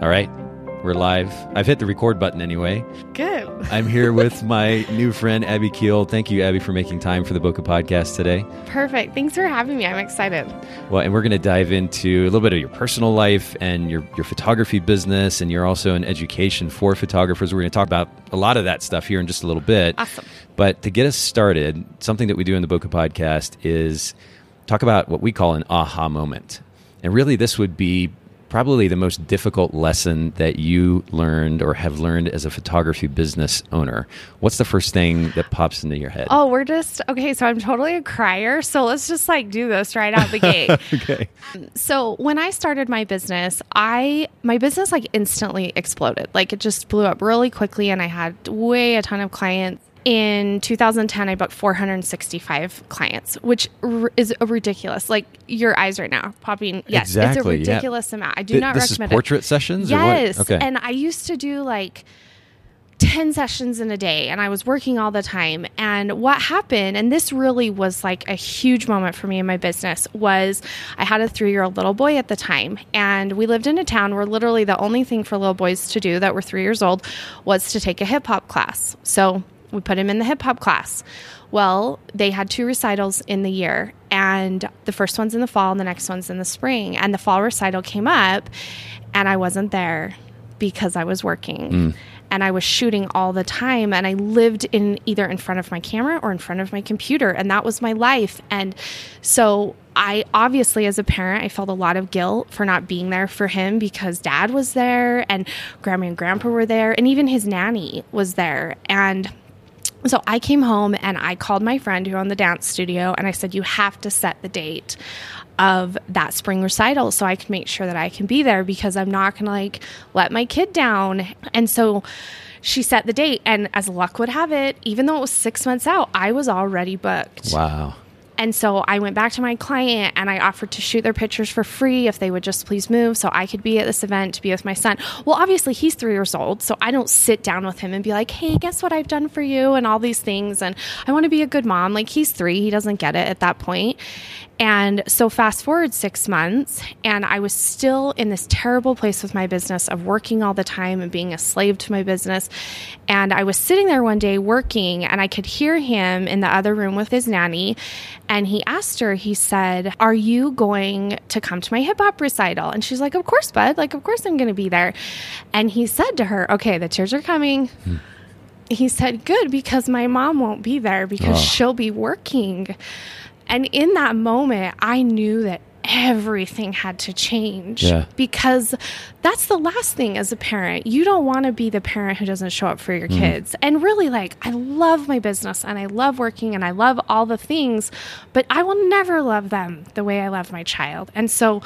All right, we're live. I've hit the record button anyway. Good. I'm here with my new friend Abbey Kyhl. Thank you, Abbey, for making time for the Bokeh podcast today. Perfect. Thanks for having me. I'm excited. Well, and we're going to dive into a little bit of your personal life and your, your photography business, and you're also in education for photographers. We're going to talk about a lot of that stuff here in just a little bit. Awesome. But to get us started, something that we do in the Bokeh podcast is talk about what we call an aha moment. And really, this would be probably the most difficult lesson that you learned or have learned as a photography business owner? What's the first thing that pops into your head? Oh, we're just okay. So I'm totally a crier. So let's just like do this right out the gate. okay. So when I started my business, I my business like instantly exploded. Like it just blew up really quickly, and I had way a ton of clients in 2010 i booked 465 clients which r- is a ridiculous like your eyes right now popping yes exactly, it's a ridiculous yeah. amount i do Th- not this recommend is portrait it. sessions yes okay and i used to do like 10 sessions in a day and I was working all the time. And what happened, and this really was like a huge moment for me in my business, was I had a three year old little boy at the time. And we lived in a town where literally the only thing for little boys to do that were three years old was to take a hip hop class. So we put him in the hip hop class. Well, they had two recitals in the year, and the first one's in the fall, and the next one's in the spring. And the fall recital came up, and I wasn't there because I was working. Mm. And I was shooting all the time, and I lived in either in front of my camera or in front of my computer, and that was my life. And so, I obviously, as a parent, I felt a lot of guilt for not being there for him because dad was there, and grandma and grandpa were there, and even his nanny was there. And so I came home and I called my friend who owned the dance studio and I said, You have to set the date of that spring recital so I can make sure that I can be there because I'm not going to like let my kid down. And so she set the date. And as luck would have it, even though it was six months out, I was already booked. Wow. And so I went back to my client and I offered to shoot their pictures for free if they would just please move so I could be at this event to be with my son. Well, obviously, he's three years old, so I don't sit down with him and be like, hey, guess what I've done for you and all these things. And I want to be a good mom. Like, he's three, he doesn't get it at that point. And so, fast forward six months, and I was still in this terrible place with my business of working all the time and being a slave to my business. And I was sitting there one day working, and I could hear him in the other room with his nanny. And he asked her, he said, Are you going to come to my hip hop recital? And she's like, Of course, bud. Like, of course I'm going to be there. And he said to her, Okay, the tears are coming. Hmm. He said, Good, because my mom won't be there because Oh. she'll be working. And in that moment, I knew that everything had to change Yeah. because that's the last thing as a parent. You don't want to be the parent who doesn't show up for your mm-hmm. kids. And really, like, I love my business and I love working and I love all the things, but I will never love them the way I love my child. And so,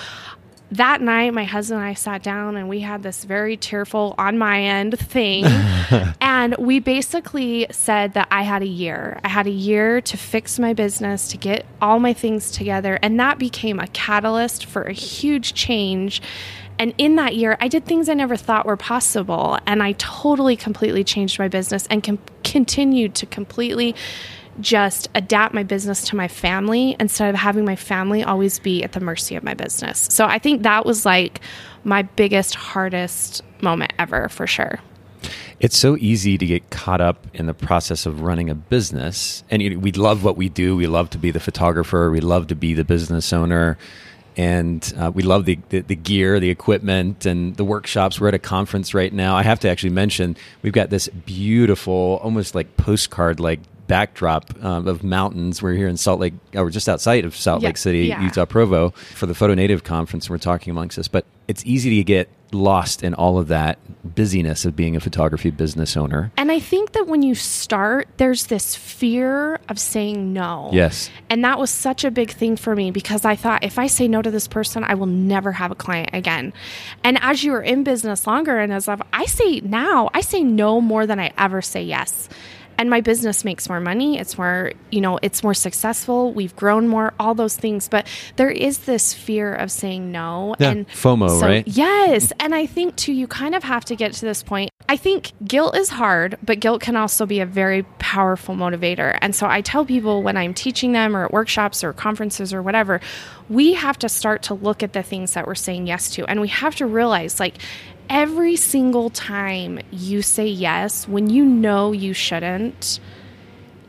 that night, my husband and I sat down and we had this very tearful, on my end thing. and we basically said that I had a year. I had a year to fix my business, to get all my things together. And that became a catalyst for a huge change. And in that year, I did things I never thought were possible. And I totally, completely changed my business and com- continued to completely just adapt my business to my family instead of having my family always be at the mercy of my business. So I think that was like my biggest, hardest moment ever for sure. It's so easy to get caught up in the process of running a business. And we love what we do. We love to be the photographer. We love to be the business owner. And uh, we love the, the, the gear, the equipment, and the workshops. We're at a conference right now. I have to actually mention we've got this beautiful, almost like postcard like backdrop um, of mountains. We're here in Salt Lake, or we're just outside of Salt Yeah, Lake City, yeah. Utah Provo, for the Photo Native Conference. And we're talking amongst us. But it's easy to get lost in all of that busyness of being a photography business owner. And I think that when you start, there's this fear of saying no. Yes. And that was such a big thing for me because I thought if I say no to this person, I will never have a client again. And as you are in business longer, and as I've, I say now, I say no more than I ever say yes and my business makes more money. It's more you know it's more successful. We've grown more all those things. But there is this fear of saying no. Yeah, and FOMO, so- right? yes. And i think too you kind of have to get to this point. I think guilt is hard but guilt can also be a very powerful motivator. And so i tell people when i'm teaching them or at workshops or conferences or whatever we have to start to look at the things that we're saying yes to. And we have to realize like every single time you say yes when you know you shouldn't,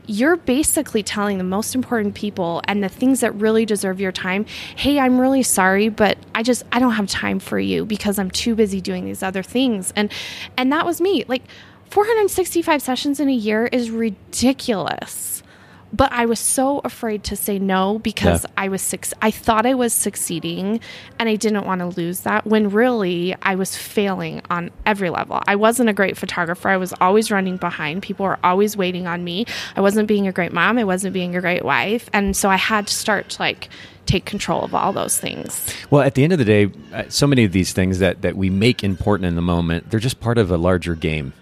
you're basically telling the most important people and the things that really deserve your time, hey, I'm really sorry, but I just I don't have time for you because I'm too busy doing these other things. And and that was me. Like 465 sessions in a year is ridiculous. But I was so afraid to say no because Yeah. I was six. I thought I was succeeding and I didn't want to lose that when really I was failing on every level. I wasn't a great photographer. I was always running behind. People were always waiting on me. I wasn't being a great mom. I wasn't being a great wife. And so I had to start to like take control of all those things. Well, at the end of the day, uh, so many of these things that, that we make important in the moment, they're just part of a larger game.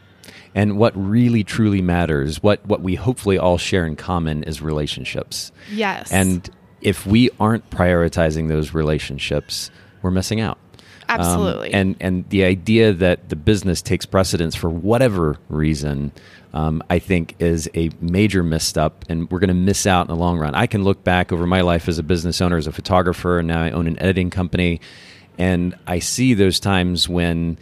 And what really truly matters, what, what we hopefully all share in common, is relationships. Yes. And if we aren't prioritizing those relationships, we're missing out. Um, Absolutely. and and the idea that the business takes precedence for whatever reason, um, I think, is a major misstep, and we're going to miss out in the long run. I can look back over my life as a business owner, as a photographer, and now I own an editing company, and I see those times when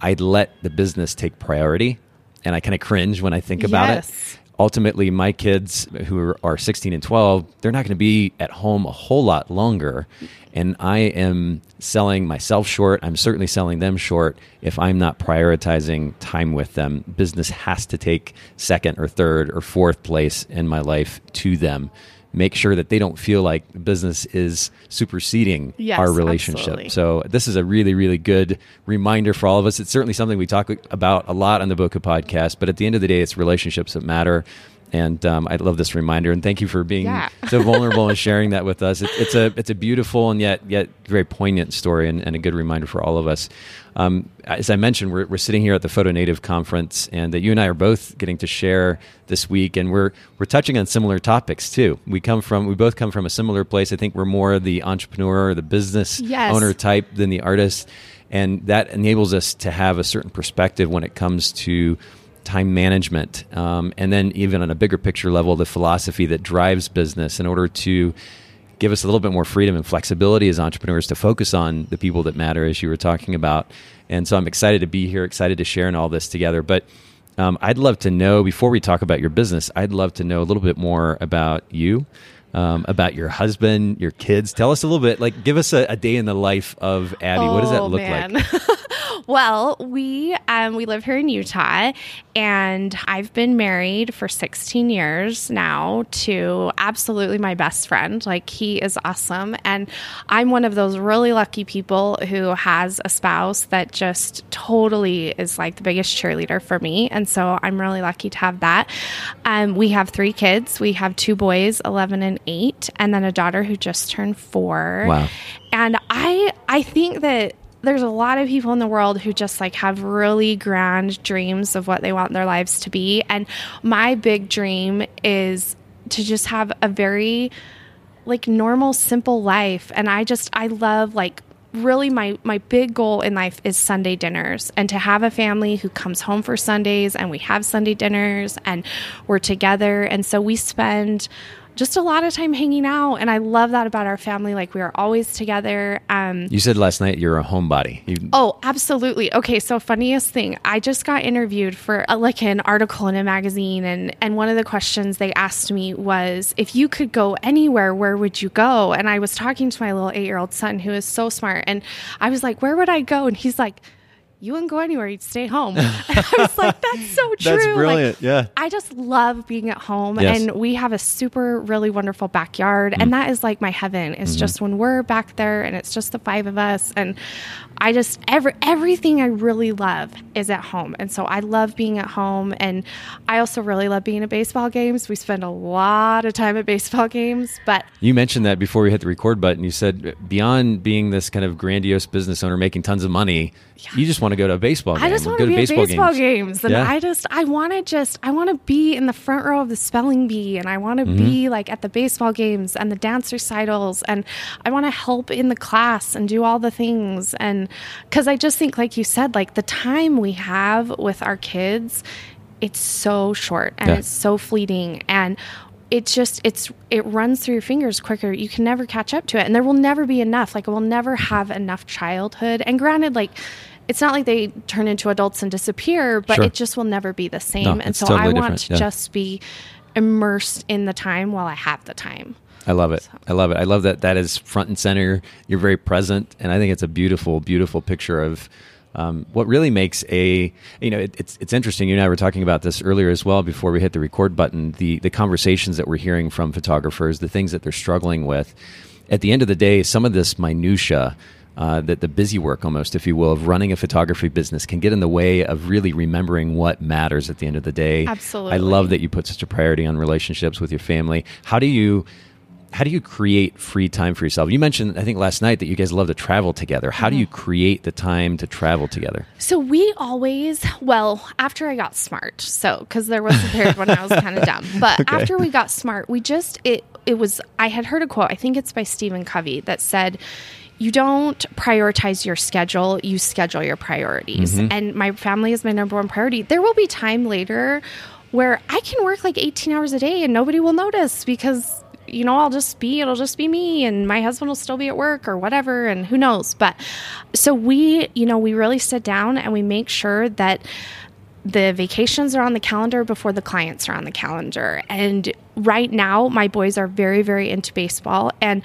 i'd let the business take priority, and I kind of cringe when I think about Yes. it ultimately my kids who are- are 16 and 12 they're not going to be at home a whole lot longer. And i am selling myself short. I'm certainly selling them short if i'm not prioritizing time with them. Business has to take second or third or fourth place in my life to them make sure that they don't feel like business is superseding Yes, our relationship absolutely. so this is a really, really good reminder for all of us. It's certainly something we talk about a lot on the Bokeh podcast, but at the end of the day, it's relationships that matter. And um, I love this reminder, and thank you for being Yeah. so vulnerable and sharing that with us. It, it's a it's a beautiful and yet yet very poignant story, and, and a good reminder for all of us. Um, as I mentioned, we're, we're sitting here at the Photo Native conference, and that you and I are both getting to share this week, and we're we're touching on similar topics too. We come from we both come from a similar place. I think we're more the entrepreneur, or the business Yes. owner type than the artist. And that enables us to have a certain perspective when it comes to time management. Um, and then, even on a bigger picture level, the philosophy that drives business in order to give us a little bit more freedom and flexibility as entrepreneurs to focus on the people that matter, as you were talking about. And so, I'm excited to be here, excited to share in all this together. But um, I'd love to know, before we talk about your business, I'd love to know a little bit more about you um, about your husband, your kids. Tell us a little bit. Like, give us a, a day in the life of Abbey. what does that Oh, look man. like? well, we um, we live here in Utah, and I've been married for 16 years now to absolutely my best friend. Like he is awesome, and I'm one of those really lucky people who has a spouse that just totally is like the biggest cheerleader for me, and so I'm really lucky to have that. Um, we have three kids. We have two boys, 11 and 8, and then a daughter who just turned four. Wow. And I I think that there's a lot of people in the world who just like have really grand dreams of what they want their lives to be. And my big dream is to just have a very like normal simple life and I just I love like really my my big goal in life is Sunday dinners and to have a family who comes home for Sundays and we have Sunday dinners and we're together and so we spend just a lot of time hanging out and I love that about our family like we are always together um You said last night you're a homebody. You, Oh, absolutely. Okay, so funniest thing, I just got interviewed for a, like an article in a magazine and and one of the questions they asked me was if you could go anywhere, where would you go? And I was talking to my little 8-year-old son who is so smart and I was like, "Where would I go?" And he's like, you wouldn't go anywhere. You'd stay home. I was like, that's so true. That's Like, brilliant. yeah. I just love being at home Yes. and we have a super really wonderful backyard and mm. that is like my heaven. It's mm-hmm. just when we're back there and it's just the five of us and I just every everything I really love is at home. And so I love being at home and I also really love being at baseball games. We spend a lot of time at baseball games, but You mentioned that before we hit the record button. You said beyond being this kind of grandiose business owner making tons of money, you just want to go to a baseball game. I just want go to be baseball at baseball games. games, and Yeah. I just I want to just I want to be in the front row of the spelling bee, and I want to Mm-hmm. be like at the baseball games and the dance recitals, and I want to help in the class and do all the things, and because I just think, like you said, like the time we have with our kids, it's so short and Yeah. it's so fleeting, and it's just it's it runs through your fingers quicker you can never catch up to it and there will never be enough like we'll never have enough childhood and granted like it's not like they turn into adults and disappear but Sure. it just will never be the same No, and so totally i want to yeah. just be immersed in the time while i have the time I love it. I love it. I love that that is front and center. You're very present, and I think it's a beautiful, beautiful picture of um, what really makes a. You know, it, it's it's interesting. You and I were talking about this earlier as well before we hit the record button. The the conversations that we're hearing from photographers, the things that they're struggling with. At the end of the day, some of this minutia. Uh, that the busy work, almost, if you will, of running a photography business can get in the way of really remembering what matters at the end of the day. Absolutely. I love that you put such a priority on relationships with your family. How do you how do you create free time for yourself? You mentioned, I think last night, that you guys love to travel together. How do you Mm-hmm. create the time to travel together? So we always, well, after I got smart, so because there was a period when I was kind of dumb, but after we got smart, we just it it was. I had heard a quote. I think it's by Stephen Covey that said. You don't prioritize your schedule, you schedule your priorities. Mm-hmm. And my family is my number one priority. There will be time later where I can work like 18 hours a day and nobody will notice because you know, I'll just be, it'll just be me and my husband will still be at work or whatever, and who knows. But so we, you know, we really sit down and we make sure that the vacations are on the calendar before the clients are on the calendar. And right now, my boys are very, very into baseball. And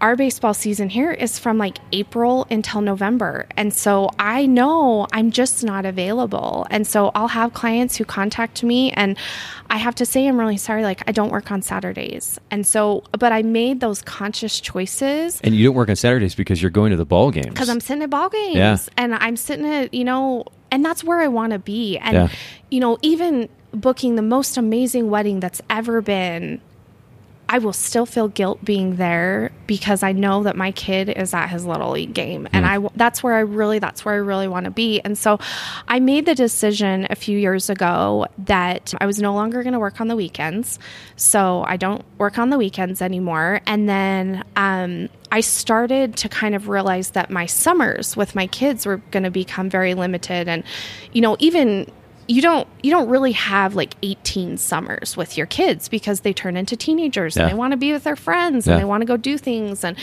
our baseball season here is from like April until November. And so I know I'm just not available. And so I'll have clients who contact me and I have to say, I'm really sorry, like I don't work on Saturdays. And so, but I made those conscious choices And you don't work on Saturdays because you're going to the ball games. because I'm sitting at ball games Yeah. and I'm sitting at, you know, and that's where I want to be. And, Yeah. you know, even booking the most amazing wedding that's ever been, I will still feel guilt being there because I know that my kid is at his little league game, and I that's where I really that's where I really want to be. And so, I made the decision a few years ago that I was no longer going to work on the weekends, so I don't work on the weekends anymore. And then um, I started to kind of realize that my summers with my kids were going to become very limited, and you know even you don't you don't really have like 18 summers with your kids because they turn into teenagers Yeah. and they want to be with their friends Yeah. and they want to go do things and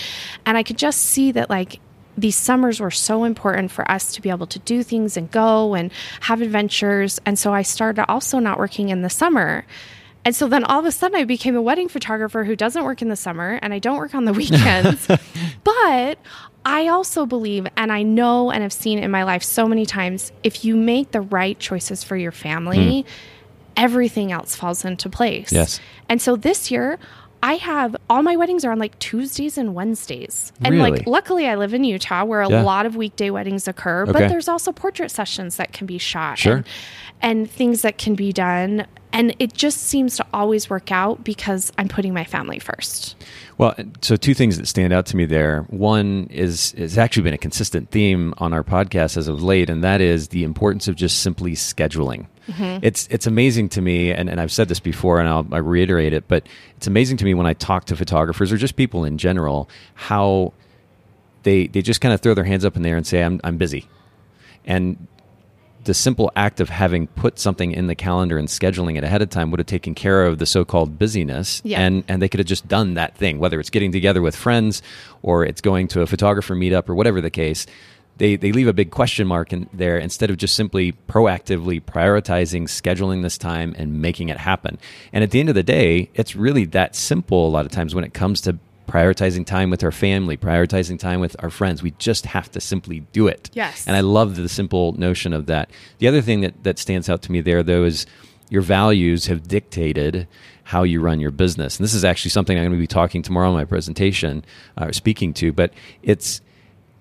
and I could just see that like these summers were so important for us to be able to do things and go and have adventures and so I started also not working in the summer and so then all of a sudden I became a wedding photographer who doesn't work in the summer and I don't work on the weekends. but I also believe, and I know and have seen in my life so many times, if you make the right choices for your family, hmm. everything else falls into place. Yes. And so this year, I have all my weddings are on like Tuesdays and Wednesdays. And Really? like luckily I live in Utah where a Yeah. lot of weekday weddings occur, Okay. but there's also portrait sessions that can be shot Sure. and, and things that can be done. And it just seems to always work out because I'm putting my family first. Well, so two things that stand out to me there. One is has actually been a consistent theme on our podcast as of late, and that is the importance of just simply scheduling. Mm-hmm. It's it's amazing to me, and, and I've said this before, and I'll I reiterate it, but it's amazing to me when I talk to photographers or just people in general how they they just kind of throw their hands up in the air and say, "I'm I'm busy," and the simple act of having put something in the calendar and scheduling it ahead of time would have taken care of the so-called busyness Yeah. and and they could have just done that thing whether it's getting together with friends or it's going to a photographer meetup or whatever the case they they leave a big question mark in there instead of just simply proactively prioritizing scheduling this time and making it happen and at the end of the day it's really that simple a lot of times when it comes to prioritizing time with our family, prioritizing time with our friends. We just have to simply do it. Yes. And I love the simple notion of that. The other thing that, that stands out to me there, though, is your values have dictated how you run your business. And this is actually something I'm going to be talking tomorrow in my presentation, uh, speaking to. But it's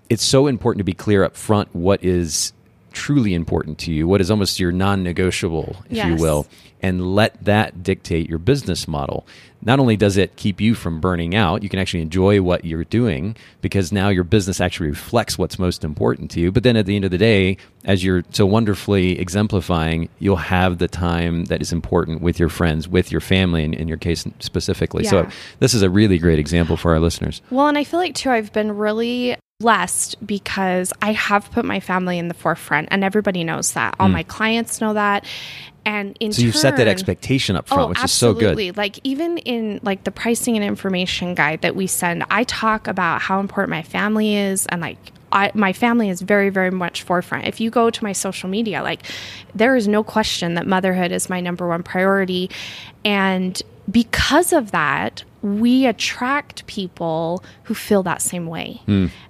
it's so important to be clear up front what is truly important to you, what is almost your non negotiable, if you will, and let that dictate your business model. Not only does it keep you from burning out, you can actually enjoy what you're doing because now your business actually reflects what's most important to you. But then at the end of the day, as you're so wonderfully exemplifying, you'll have the time that is important with your friends, with your family, in, in your case specifically. So this is a really great example for our listeners. Well, and I feel like too, I've been really blessed because I have put my family in the forefront, and everybody knows that. All mm. my clients know that, and in. So you've set that expectation up front, oh, which is so absolutely. good. Like even in like the pricing and information guide that we send, I talk about how important my family is and like I, my family is very, very much forefront. If you go to my social media, like there is no question that motherhood is my number one priority. And because of that, we attract people who feel that same way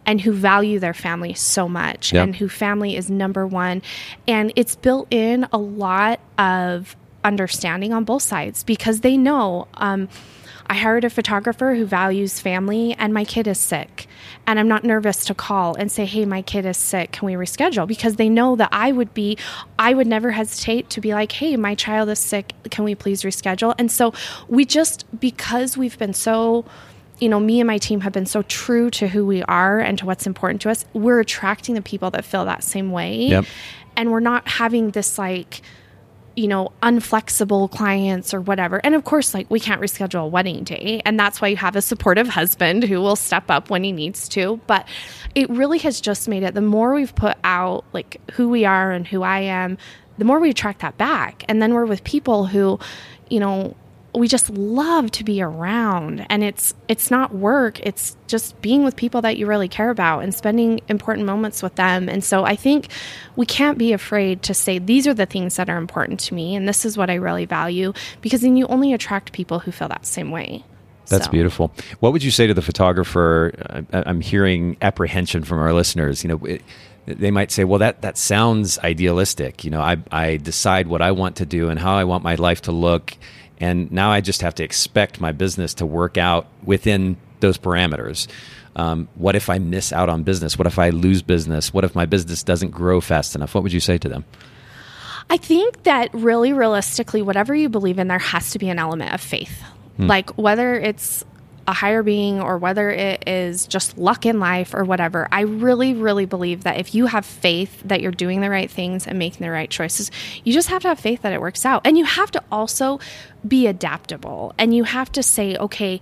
and who value their family so much and who family is number one. And it's built in a lot of understanding on both sides because they know um, I hired a photographer who values family and my kid is sick. And I'm not nervous to call and say, hey, my kid is sick. Can we reschedule? Because they know that I would be, I would never hesitate to be like, hey, my child is sick. Can we please reschedule? And so we just, because we've been so, you know, me and my team have been so true to who we are and to what's important to us, we're attracting the people that feel that same way. Yep. And we're not having this like, you know, unflexible clients or whatever. And of course, like we can't reschedule a wedding day. And that's why you have a supportive husband who will step up when he needs to. But it really has just made it the more we've put out like who we are and who I am, the more we attract that back. And then we're with people who, you know, we just love to be around and it's it's not work it's just being with people that you really care about and spending important moments with them and so i think we can't be afraid to say these are the things that are important to me and this is what i really value because then you only attract people who feel that same way That's So- beautiful. What would you say to the photographer? I, I'm hearing apprehension from our listeners. You know, it, they might say, "Well, that that sounds idealistic." You know, I I decide what I want to do and how I want my life to look, and now I just have to expect my business to work out within those parameters. Um, what if I miss out on business? What if I lose business? What if my business doesn't grow fast enough? What would you say to them? I think that really realistically, whatever you believe in, there has to be an element of faith. Like whether it's a higher being or whether it is just luck in life or whatever, I really, really believe that if you have faith that you're doing the right things and making the right choices, you just have to have faith that it works out. And you have to also be adaptable and you have to say, okay,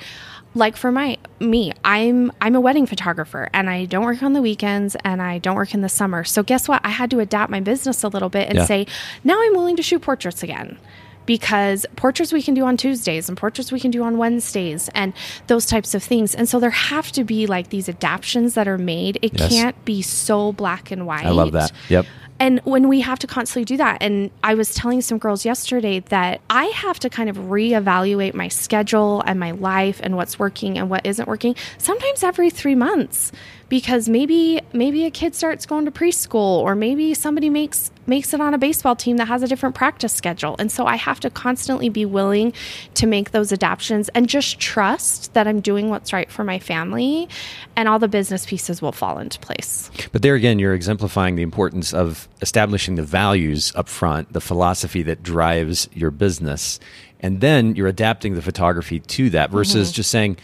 like for my me i'm i'm a wedding photographer and i don't work on the weekends and i don't work in the summer so guess what i had to adapt my business a little bit and Yeah. say now i'm willing to shoot portraits again because portraits we can do on tuesdays and portraits we can do on wednesdays and those types of things and so there have to be like these adaptions that are made it Yes. can't be so black and white I love that. Yep. and when we have to constantly do that, and I was telling some girls yesterday that I have to kind of reevaluate my schedule and my life and what's working and what isn't working, sometimes every three months. Because maybe maybe a kid starts going to preschool, or maybe somebody makes makes it on a baseball team that has a different practice schedule. And so I have to constantly be willing to make those adaptations and just trust that I'm doing what's right for my family and all the business pieces will fall into place. But there again, you're exemplifying the importance of establishing the values up front, the philosophy that drives your business, and then you're adapting the photography to that versus Mm-hmm. just saying,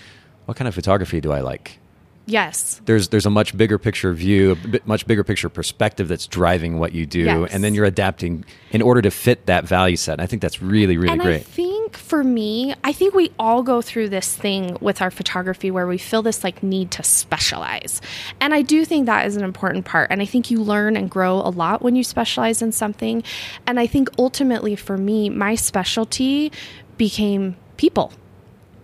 "What kind of photography do I like?" Yes. There's there's a much bigger picture view, a bit, much bigger picture perspective that's driving what you do, Yes. and then you're adapting in order to fit that value set. And I think that's really really and I think for me, I think we all go through this thing with our photography where we feel this like need to specialize. And I do think that is an important part. And I think you learn and grow a lot when you specialize in something. And I think ultimately for me, my specialty became people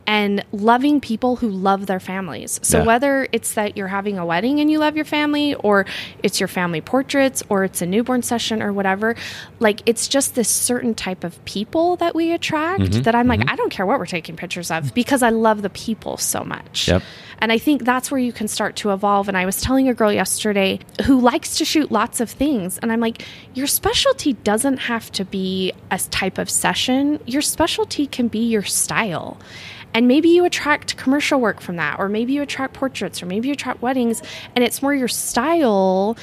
and loving people who love their families. So Yeah. whether it's that you're having a wedding and you love your family or it's your family portraits or it's a newborn session or whatever, like it's just this certain type of people that we attract Mm-hmm. that I'm like I don't care what we're taking pictures of because I love the people so much. Yep. And I think that's where you can start to evolve. And I was telling a girl yesterday who likes to shoot lots of things. And I'm like, your specialty doesn't have to be a type of session, your specialty can be your style. And maybe you attract commercial work from that, or maybe you attract portraits, or maybe you attract weddings, and it's more your style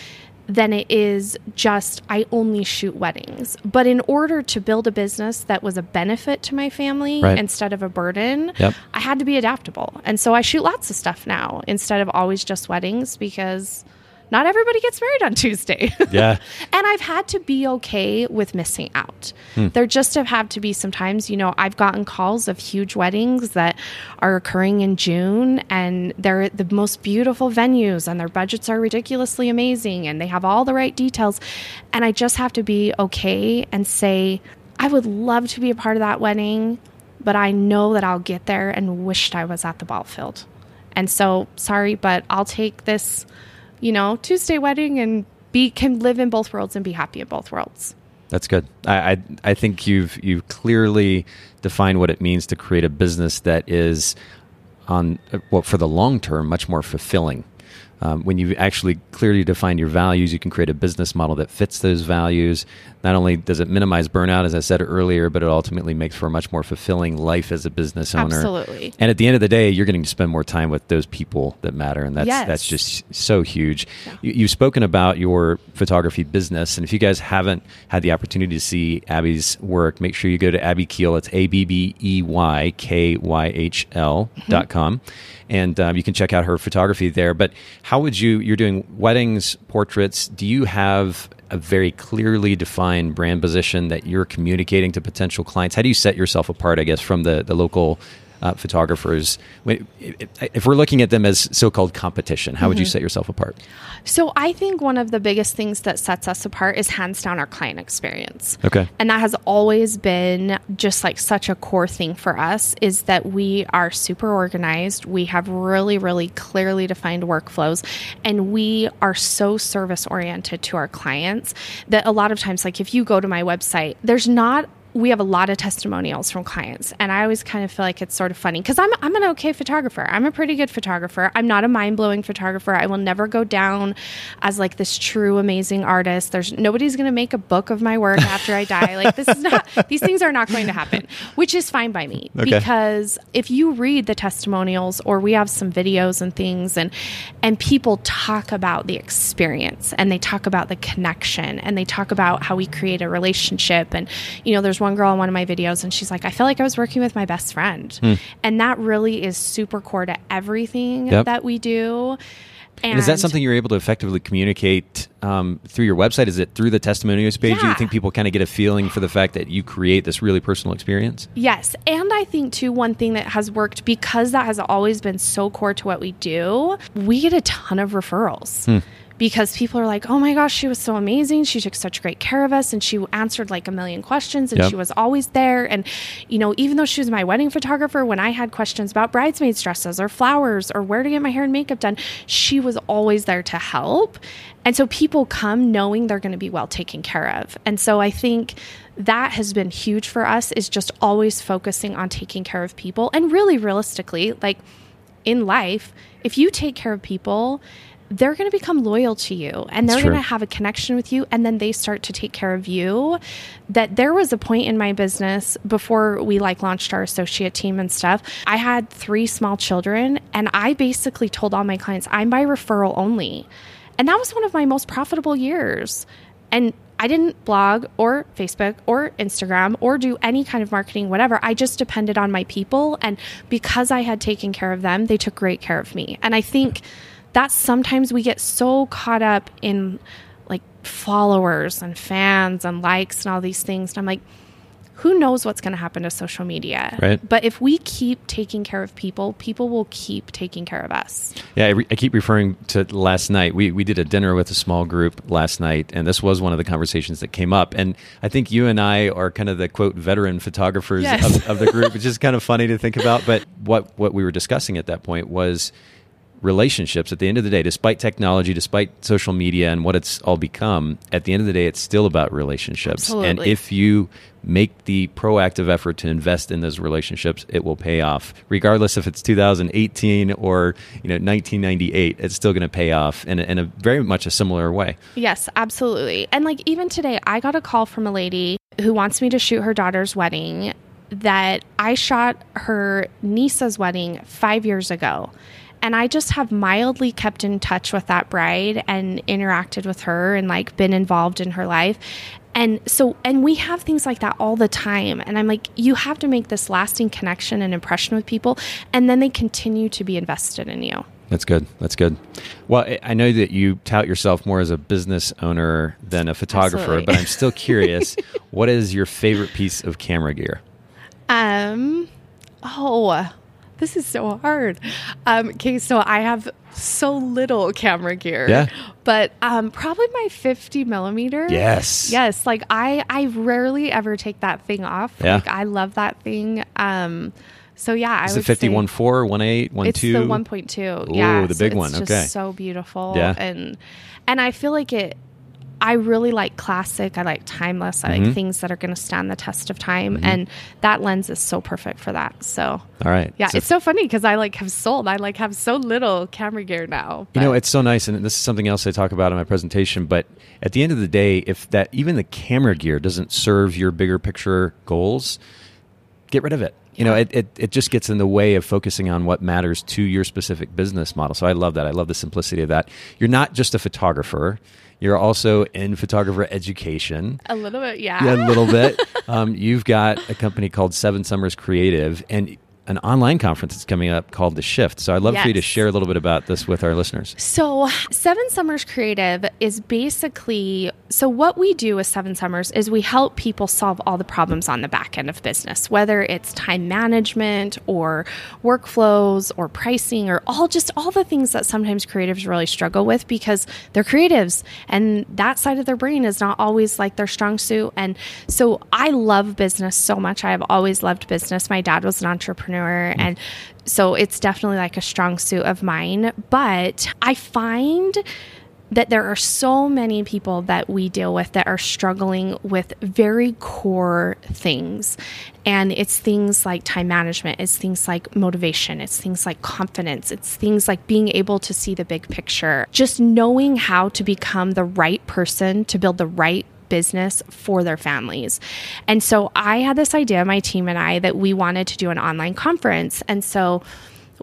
than it is just I only shoot weddings. But in order to build a business that was a benefit to my family Right. instead of a burden, Yep. I had to be adaptable. And so I shoot lots of stuff now instead of always just weddings because not everybody gets married on Tuesday. Yeah. and I've had to be okay with missing out. Hmm. There just have had to be sometimes, you know, I've gotten calls of huge weddings that are occurring in June and they're the most beautiful venues and their budgets are ridiculously amazing and they have all the right details. And I just have to be okay and say, I would love to be a part of that wedding, but I know that I'll get there and wished I was at the ball field. And so, sorry, but I'll take this, you know, Tuesday wedding and be can live in both worlds and be happy in both worlds. That's good. I, I I think you've you've clearly defined what it means to create a business that is on uh, well for the long term much more fulfilling. Um, when you actually clearly define your values, you can create a business model that fits those values. Not only does it minimize burnout, as I said earlier, but it ultimately makes for a much more fulfilling life as a business owner. Absolutely. And at the end of the day, you're getting to spend more time with those people that matter, and that's Yes. that's just so huge. You, you've spoken about your photography business, and if you guys haven't had the opportunity to see Abbey's work, make sure you go to Abbey Kyhl. It's A B B E Y K Y H L dot com, and um, you can check out her photography there. But how would you? You're doing weddings, portraits. Do you have a very clearly defined brand position that you're communicating to potential clients? How do you set yourself apart? I guess from the the local uh, photographers. If we're looking at them as so-called competition, how would you set yourself apart? So I think one of the biggest things that sets us apart is hands down our client experience. Okay. And that has always been just like such a core thing for us is that we are super organized. We have really, really clearly defined workflows and we are so service oriented to our clients that a lot of times, like if you go to my website, there's not we have a lot of testimonials from clients and i always kind of feel like it's sort of funny because I'm, I'm an okay photographer. I'm a pretty good photographer. I'm not a mind-blowing photographer. I will never go down as like this true amazing artist. There's nobody's going to make a book of my work after i die. Like this is not these things are not going to happen which is fine by me Okay. because if you read the testimonials or we have some videos and things and and people talk about the experience and they talk about the connection and they talk about how we create a relationship and you know there's one girl in one of my videos and she's like i feel like i was working with my best friend and that really is super core to everything Yep. that we do and, And is that something you're able to effectively communicate um, through your website? Is it through the testimonials page? Do you think people kind of get a feeling for the fact that you create this really personal experience? Yes. And I think, too, one thing that has worked because that has always been so core to what we do, we get a ton of referrals. Because people are like, oh my gosh, she was so amazing. She took such great care of us and she answered like a million questions and Yep. she was always there. And, you know, even though she was my wedding photographer, when I had questions about bridesmaids' dresses or flowers or where to get my hair and makeup done, she was always there to help. And so people come knowing they're going to be well taken care of. And so I think that has been huge for us is just always focusing on taking care of people. And really realistically, like in life, if you take care of people, they're going to become loyal to you and they're going to have a connection with you and then they start to take care of you that there was a point in my business before we like launched our associate team and stuff i had three small children and i basically told all my clients i'm by referral only and that was one of my most profitable years and I didn't blog or Facebook or Instagram or do any kind of marketing, whatever. I just depended on my people. And because I had taken care of them, they took great care of me. And I think that sometimes we get so caught up in like followers and fans and likes and all these things. And I'm like, who knows what's going to happen to social media? Right. But if we keep taking care of people, people will keep taking care of us. Yeah, I, re- I, keep referring to last night. We we did a dinner with a small group last night, and this was one of the conversations that came up. And I think you and I are kind of the quote veteran photographers yes. of, of the group, which is kind of funny to think about. But what what we were discussing at that point was relationships at the end of the day despite technology despite social media and what it's all become at the end of the day it's still about relationships Absolutely. and if you make the proactive effort to invest in those relationships it will pay off regardless if it's 2018 or you know 1998 it's still going to pay off in a, in a very much a similar way Yes, absolutely. And like even today, I got a call from a lady who wants me to shoot her daughter's wedding that I shot her niece's wedding five years ago. And I just have mildly kept in touch with that bride and interacted with her and like been involved in her life. And so, and we have things like that all the time. And I'm like, you have to make this lasting connection and impression with people. And then they continue to be invested in you. That's good. That's good. Well, I- know that you tout yourself more as a business owner than a photographer, Absolutely. but I'm still curious. what is your favorite piece of camera gear? Um, oh, this is so hard. Um, okay, so I have so little camera gear. Yeah. But um, probably my 50 millimeter. Yes. Yes. Like I, I rarely ever take that thing off. Yeah. Like I love that thing. Um, so yeah, I Is would it 51 say 4, 1 8, 1 it's 2? the 1.2. Ooh, yeah. the so big it's one. just Okay. So beautiful. Yeah. And, and I feel like it, I really like classic. I like timeless. I Mm-hmm. like things that are going to stand the test of time. And that lens is so perfect for that. So, All right. yeah, So it's so funny because I like have sold. I like have so little camera gear now. You know, it's so nice, and this is something else I talk about in my presentation. But at the end of the day, if that even the camera gear doesn't serve your bigger picture goals, get rid of it. You know, it, it, it just gets in the way of focusing on what matters to your specific business model. So I love that. I love the simplicity of that. You're not just a photographer. You're also in photographer education. a little bit, yeah. Yeah, a little bit. Um, you've got a company called Seven Summers Creative and an online conference that's coming up called The Shift. So I'd love for you to share a little bit about this with our listeners. So, Seven Summers Creative is basically so what we do with Seven Summers is we help people solve all the problems on the back end of business, whether it's time management or workflows or pricing or all just all the things that sometimes creatives really struggle with because they're creatives and that side of their brain is not always like their strong suit. And so I love business so much. I have always loved business. My dad was an entrepreneur Mm. and so it's definitely like a strong suit of mine. But I find that there are so many people that we deal with that are struggling with very core things. And it's things like time management, it's things like motivation, it's things like confidence, it's things like being able to see the big picture, just knowing how to become the right person to build the right business for their families. And so I had this idea, my team and I, that we wanted to do an online conference. And so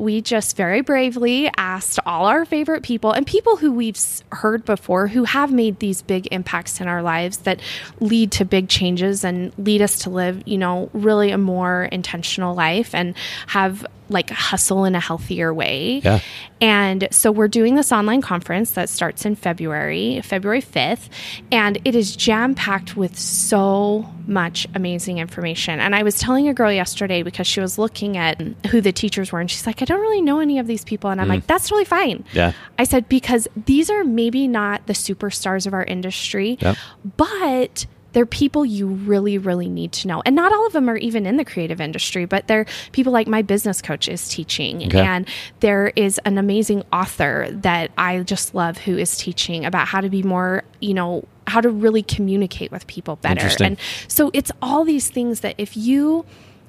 we just very bravely asked all our favorite people and people who we've heard before who have made these big impacts in our lives that lead to big changes and lead us to live, you know, really a more intentional life and have like hustle in a healthier way. Yeah. And so we're doing this online conference that starts in February, February 5th, and it is jam packed with so much amazing information. And I was telling a girl yesterday because she was looking at who the teachers were, and she's like, I don't really know any of these people. And I'm mm. like, that's totally fine. Yeah. I said, because these are maybe not the superstars of our industry, Yep. but they're people you really, really need to know. And not all of them are even in the creative industry, but they're people like my business coach is teaching. Okay. And there is an amazing author that I just love who is teaching about how to be more, you know, how to really communicate with people better. And so it's all these things that if you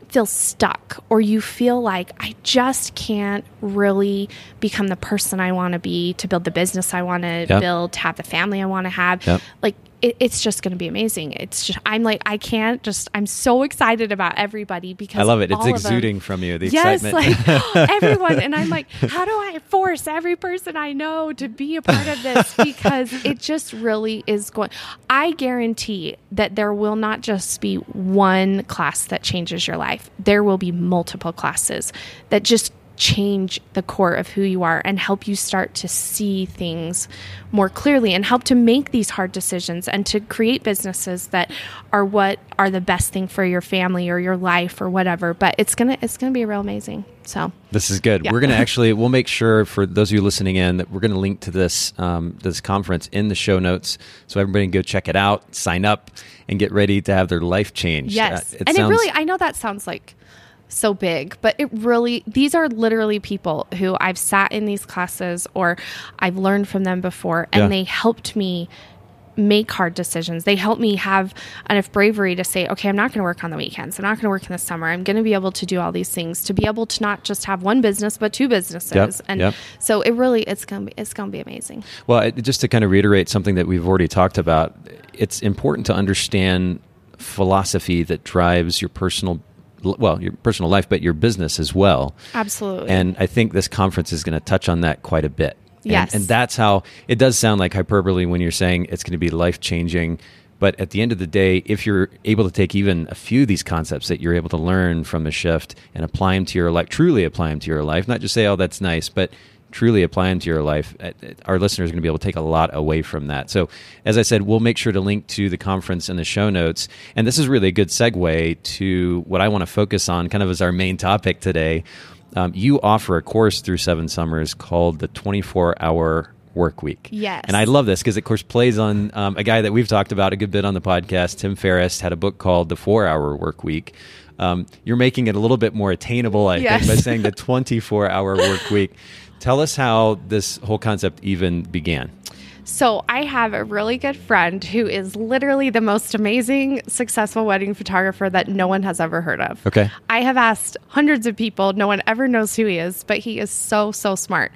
feel stuck or you feel like I just can't really become the person I want to be to build the business I want to Yep. build, to have the family I want to have, Yep. like it, it's just going to be amazing. It's just I'm like I can't just I'm so excited about everybody because I love it. It's exuding from you, the yes, excitement. like everyone, and I'm like, how do I force every person I know to be a part of this? Because it just really is going. I guarantee that there will not just be one class that changes your life. There will be multiple classes that just change the core of who you are and help you start to see things more clearly and help to make these hard decisions and to create businesses that are what are the best thing for your family or your life or whatever but it's gonna it's gonna be real amazing so this is good. Yeah. We're to actually we'll make sure for those of you listening in that we're to link to this um, this conference in the show notes, so everybody can go check it out, sign up, and get ready to have their life changed. Yes, uh, and sounds, it really I know that sounds like so big, but it really, these are literally people who I've sat in these classes or I've learned from them before, and yeah. they helped me make hard decisions. They helped me have enough bravery to say, okay, I'm not going to work on the weekends. I'm not going to work in the summer. I'm going to be able to do all these things to be able to not just have one business but two businesses. Yep, and yep. so it really it's going to be it's going to be amazing. Well, it, just to kind of reiterate something that we've already talked about, it's important to understand philosophy that drives your personal well, your personal life, but your business as well. Absolutely. And I think this conference is going to touch on that quite a bit. And, yes. And that's how it does sound like hyperbole when you're saying it's going to be life changing. But at the end of the day, if you're able to take even a few of these concepts that you're able to learn from the shift and apply them to your life, truly apply them to your life, not just say, oh, that's nice, but truly apply them to your life, uh, uh, our listeners are going to be able to take a lot away from that. So, as I said, we'll make sure to link to the conference in the show notes. And this is really a good segue to what I want to focus on, kind of as our main topic today. Um, you offer a course through Seven Summers called the 24 Hour Work Week. Yes. And I love this because, it, of course, plays on um, a guy that we've talked about a good bit on the podcast. Tim Ferriss had a book called The Four Hour Work Week. Um, you're making it a little bit more attainable, I yes. think, by saying the 24 hour work week. Tell us how this whole concept even began. So, I have a really good friend who is literally the most amazing, successful wedding photographer that no one has ever heard of. Okay. I have asked hundreds of people, no one ever knows who he is, but he is so, so smart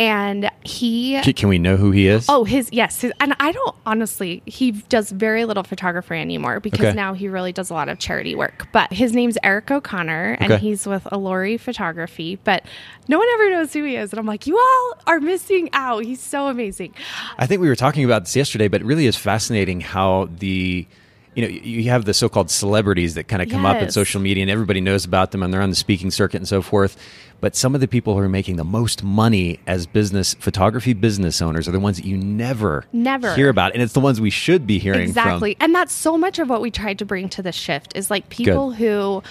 and he can we know who he is oh his yes his, and i don't honestly he does very little photography anymore because okay. now he really does a lot of charity work but his name's eric o'connor and okay. he's with alori photography but no one ever knows who he is and i'm like you all are missing out he's so amazing i think we were talking about this yesterday but it really is fascinating how the you know, you have the so-called celebrities that kind of come yes. up in social media, and everybody knows about them, and they're on the speaking circuit and so forth. But some of the people who are making the most money as business photography business owners are the ones that you never, never hear about, and it's the ones we should be hearing exactly. From. And that's so much of what we tried to bring to the shift is like people Good. who,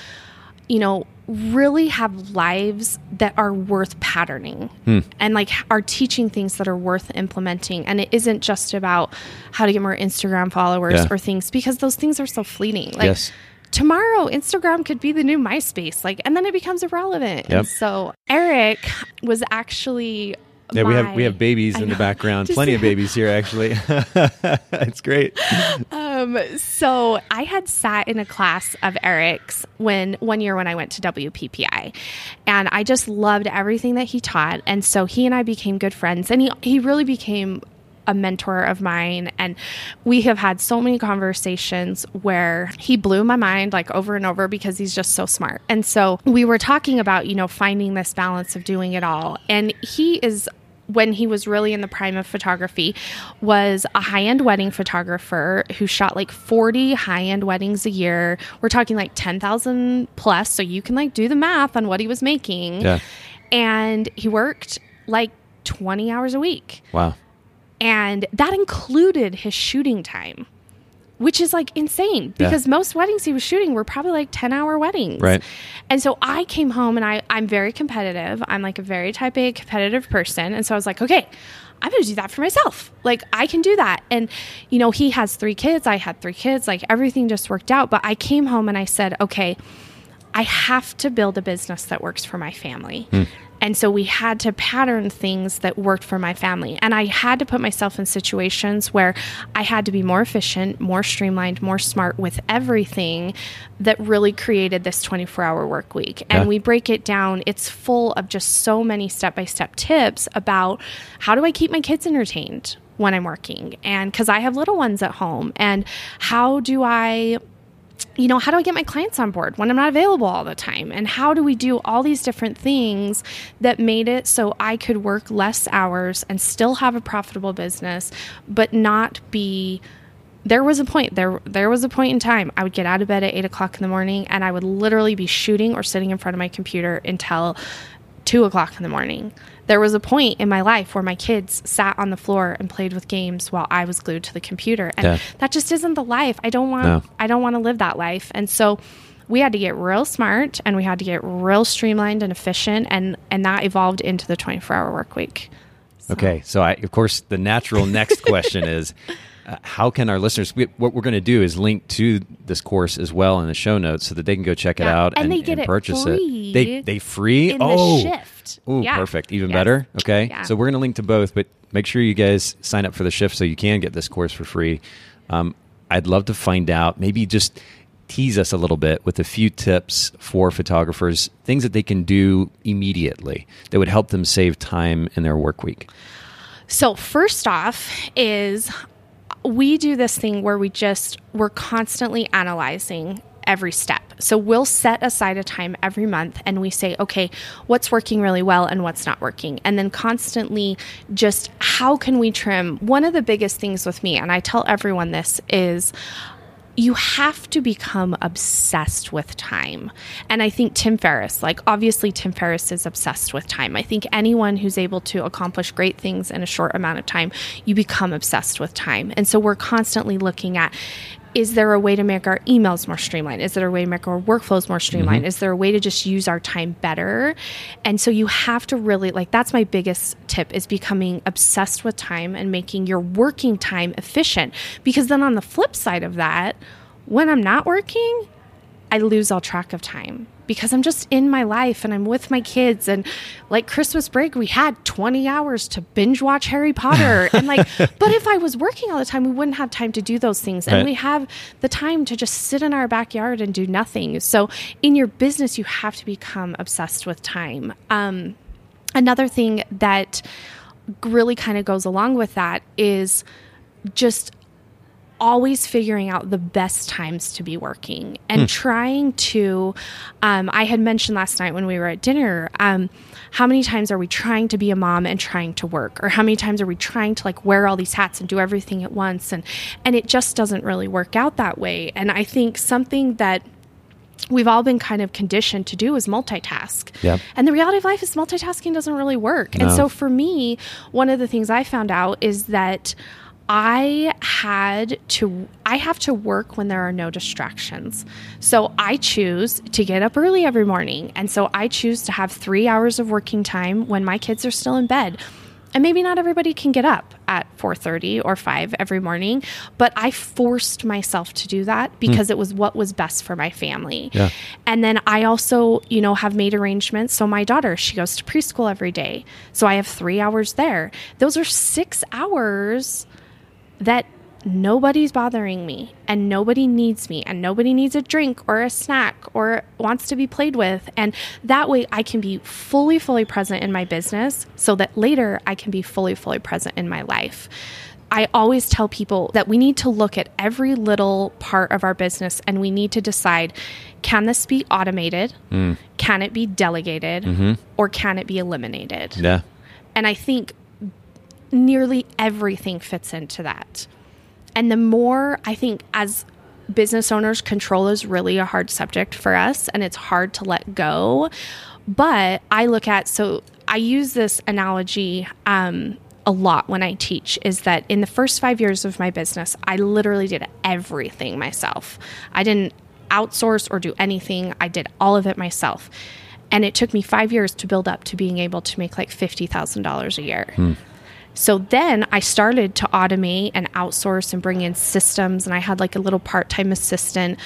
you know, really have lives that are worth patterning hmm. and like are teaching things that are worth implementing and it isn't just about how to get more instagram followers yeah. or things because those things are so fleeting like yes. tomorrow instagram could be the new myspace like and then it becomes irrelevant yep. so eric was actually yeah, we have we have babies in the background. Plenty of babies here, actually. it's great. Um, so I had sat in a class of Eric's when one year when I went to WPPI, and I just loved everything that he taught. And so he and I became good friends, and he he really became a mentor of mine and we have had so many conversations where he blew my mind like over and over because he's just so smart. And so we were talking about, you know, finding this balance of doing it all. And he is when he was really in the prime of photography was a high-end wedding photographer who shot like 40 high-end weddings a year. We're talking like 10,000 plus so you can like do the math on what he was making. Yeah. and he worked like 20 hours a week. Wow. And that included his shooting time which is like insane because yeah. most weddings he was shooting were probably like 10 hour weddings. Right. And so I came home and I, I'm very competitive. I'm like a very type A competitive person. And so I was like, okay, I'm going to do that for myself. Like I can do that. And, you know, he has three kids. I had three kids. Like everything just worked out. But I came home and I said, okay, I have to build a business that works for my family. Hmm. And so we had to pattern things that worked for my family. And I had to put myself in situations where I had to be more efficient, more streamlined, more smart with everything that really created this 24 hour work week. And yeah. we break it down, it's full of just so many step by step tips about how do I keep my kids entertained? when I'm working and because I have little ones at home and how do I you know, how do I get my clients on board when I'm not available all the time? And how do we do all these different things that made it so I could work less hours and still have a profitable business, but not be there was a point there there was a point in time I would get out of bed at eight o'clock in the morning and I would literally be shooting or sitting in front of my computer until two o'clock in the morning. There was a point in my life where my kids sat on the floor and played with games while I was glued to the computer. And Yeah. that just isn't the life. I don't want No. I don't want to live that life. And so we had to get real smart and we had to get real streamlined and efficient and and that evolved into the 24-hour work week. Okay, so I, of course, the natural next question is, uh, how can our listeners? We, what we're going to do is link to this course as well in the show notes so that they can go check it out and and, they get and it purchase free it. They they free. in oh, the shift. Ooh, Yeah. perfect. Even Yes. better. Okay, Yeah. so we're going to link to both, but make sure you guys sign up for the shift so you can get this course for free. Um, I'd love to find out. Maybe just tease us a little bit with a few tips for photographers, things that they can do immediately that would help them save time in their work week. So first off is we do this thing where we just we're constantly analyzing every step. So we'll set aside a time every month and we say, okay, what's working really well and what's not working? And then constantly just how can we trim? One of the biggest things with me, and I tell everyone this, is you have to become obsessed with time. And I think Tim Ferriss, like obviously Tim Ferriss is obsessed with time. I think anyone who's able to accomplish great things in a short amount of time, you become obsessed with time. And so we're constantly looking at is there a way to make our emails more streamlined? Is there a way to make our workflows more mm-hmm. streamlined? Is there a way to just use our time better? And so you have to really like that's my biggest tip is becoming obsessed with time and making your working time efficient. Because then on the flip side of that, when I'm not working, I lose all track of time because I'm just in my life and I'm with my kids. And like Christmas break, we had 20 hours to binge watch Harry Potter. And like, but if I was working all the time, we wouldn't have time to do those things. And Right. we have the time to just sit in our backyard and do nothing. So in your business, you have to become obsessed with time. Um, another thing that really kind of goes along with that is just always figuring out the best times to be working and trying to um, i had mentioned last night when we were at dinner um, how many times are we trying to be a mom and trying to work or how many times are we trying to like wear all these hats and do everything at once and and it just doesn't really work out that way and i think something that we've all been kind of conditioned to do is multitask. Yep. And the reality of life is multitasking doesn't really work. No. And so for me, one of the things I found out is that I had to I have to work when there are no distractions. So I choose to get up early every morning. And so I choose to have 3 hours of working time when my kids are still in bed. And maybe not everybody can get up at 4:30 or 5 every morning, but I forced myself to do that hmm. because it was what was best for my family. Yeah. And then I also, you know, have made arrangements. So my daughter, she goes to preschool every day. So I have 3 hours there. Those are 6 hours that nobody's bothering me and nobody needs me and nobody needs a drink or a snack or wants to be played with and that way I can be fully fully present in my business so that later I can be fully fully present in my life. I always tell people that we need to look at every little part of our business and we need to decide can this be automated? Mm. Can it be delegated? Mm-hmm. Or can it be eliminated? Yeah. And I think nearly everything fits into that. And the more I think as business owners, control is really a hard subject for us and it's hard to let go. But I look at, so I use this analogy um, a lot when I teach is that in the first five years of my business, I literally did everything myself. I didn't outsource or do anything, I did all of it myself. And it took me five years to build up to being able to make like $50,000 a year. So then I started to automate and outsource and bring in systems, and I had like a little part time assistant.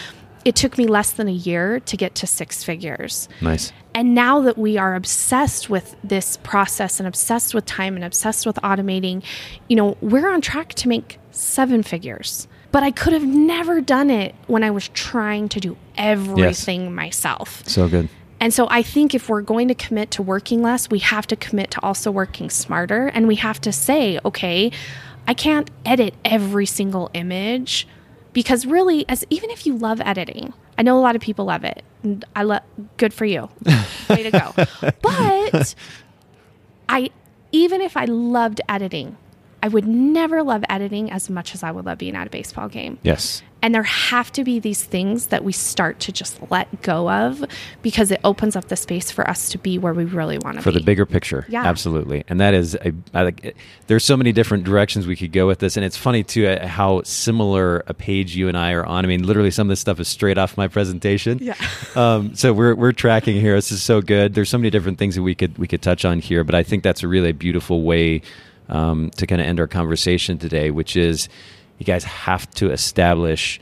It took me less than a year to get to six figures. Nice. And now that we are obsessed with this process and obsessed with time and obsessed with automating, you know, we're on track to make seven figures. But I could have never done it when I was trying to do everything myself. So good. And so I think if we're going to commit to working less, we have to commit to also working smarter. And we have to say, okay, I can't edit every single image because really, as even if you love editing, I know a lot of people love it. And I love good for you. Way to go. But I even if I loved editing, I would never love editing as much as I would love being at a baseball game. Yes. And there have to be these things that we start to just let go of because it opens up the space for us to be where we really want to be. for be. the bigger picture. Yeah. absolutely. And that is, a, I, like, there's so many different directions we could go with this, and it's funny too uh, how similar a page you and I are on. I mean, literally, some of this stuff is straight off my presentation. Yeah. Um, so we're we're tracking here. This is so good. There's so many different things that we could we could touch on here, but I think that's a really beautiful way um, to kind of end our conversation today, which is you guys have to establish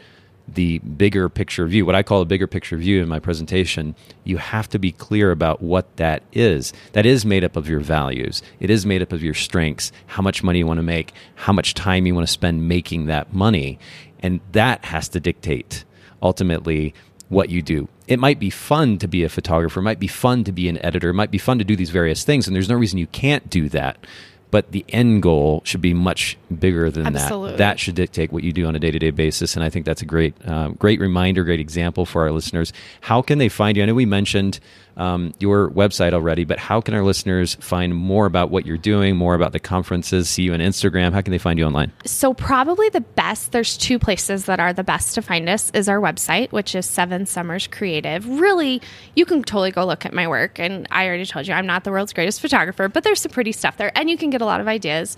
the bigger picture view, what I call a bigger picture view in my presentation, you have to be clear about what that is. That is made up of your values. It is made up of your strengths, how much money you want to make, how much time you want to spend making that money. And that has to dictate ultimately what you do. It might be fun to be a photographer, it might be fun to be an editor, it might be fun to do these various things, and there's no reason you can't do that. But the end goal should be much bigger than Absolutely. that. That should dictate what you do on a day to day basis. And I think that's a great, um, great reminder, great example for our listeners. How can they find you? I know we mentioned um, your website already, but how can our listeners find more about what you're doing, more about the conferences, see you on Instagram? How can they find you online? So probably the best, there's two places that are the best to find us is our website, which is Seven Summers Creative. Really, you can totally go look at my work. And I already told you I'm not the world's greatest photographer, but there's some pretty stuff there and you can get a lot of ideas.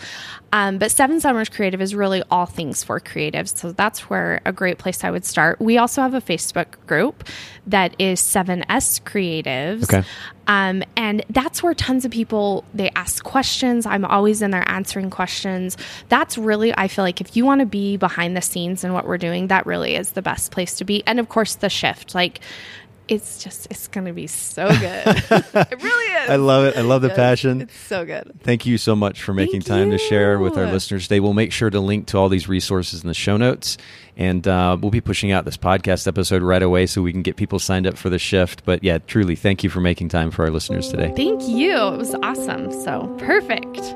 Um, but Seven Summers Creative is really all things for creatives. So that's where a great place I would start. We also have a Facebook group that is 7S Creatives. Okay. Um, and that's where tons of people they ask questions. I'm always in there answering questions. That's really I feel like if you want to be behind the scenes in what we're doing, that really is the best place to be. And of course the shift. Like it's just it's going to be so good. it really is. I love it. I love the Yes, passion. It's so good. Thank you so much for making Thank time to share with our listeners today. We'll make sure to link to all these resources in the show notes. And uh, we'll be pushing out this podcast episode right away so we can get people signed up for the shift. But yeah, truly, thank you for making time for our listeners today. Thank you. It was awesome. So perfect.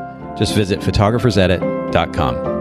Just visit photographersedit.com.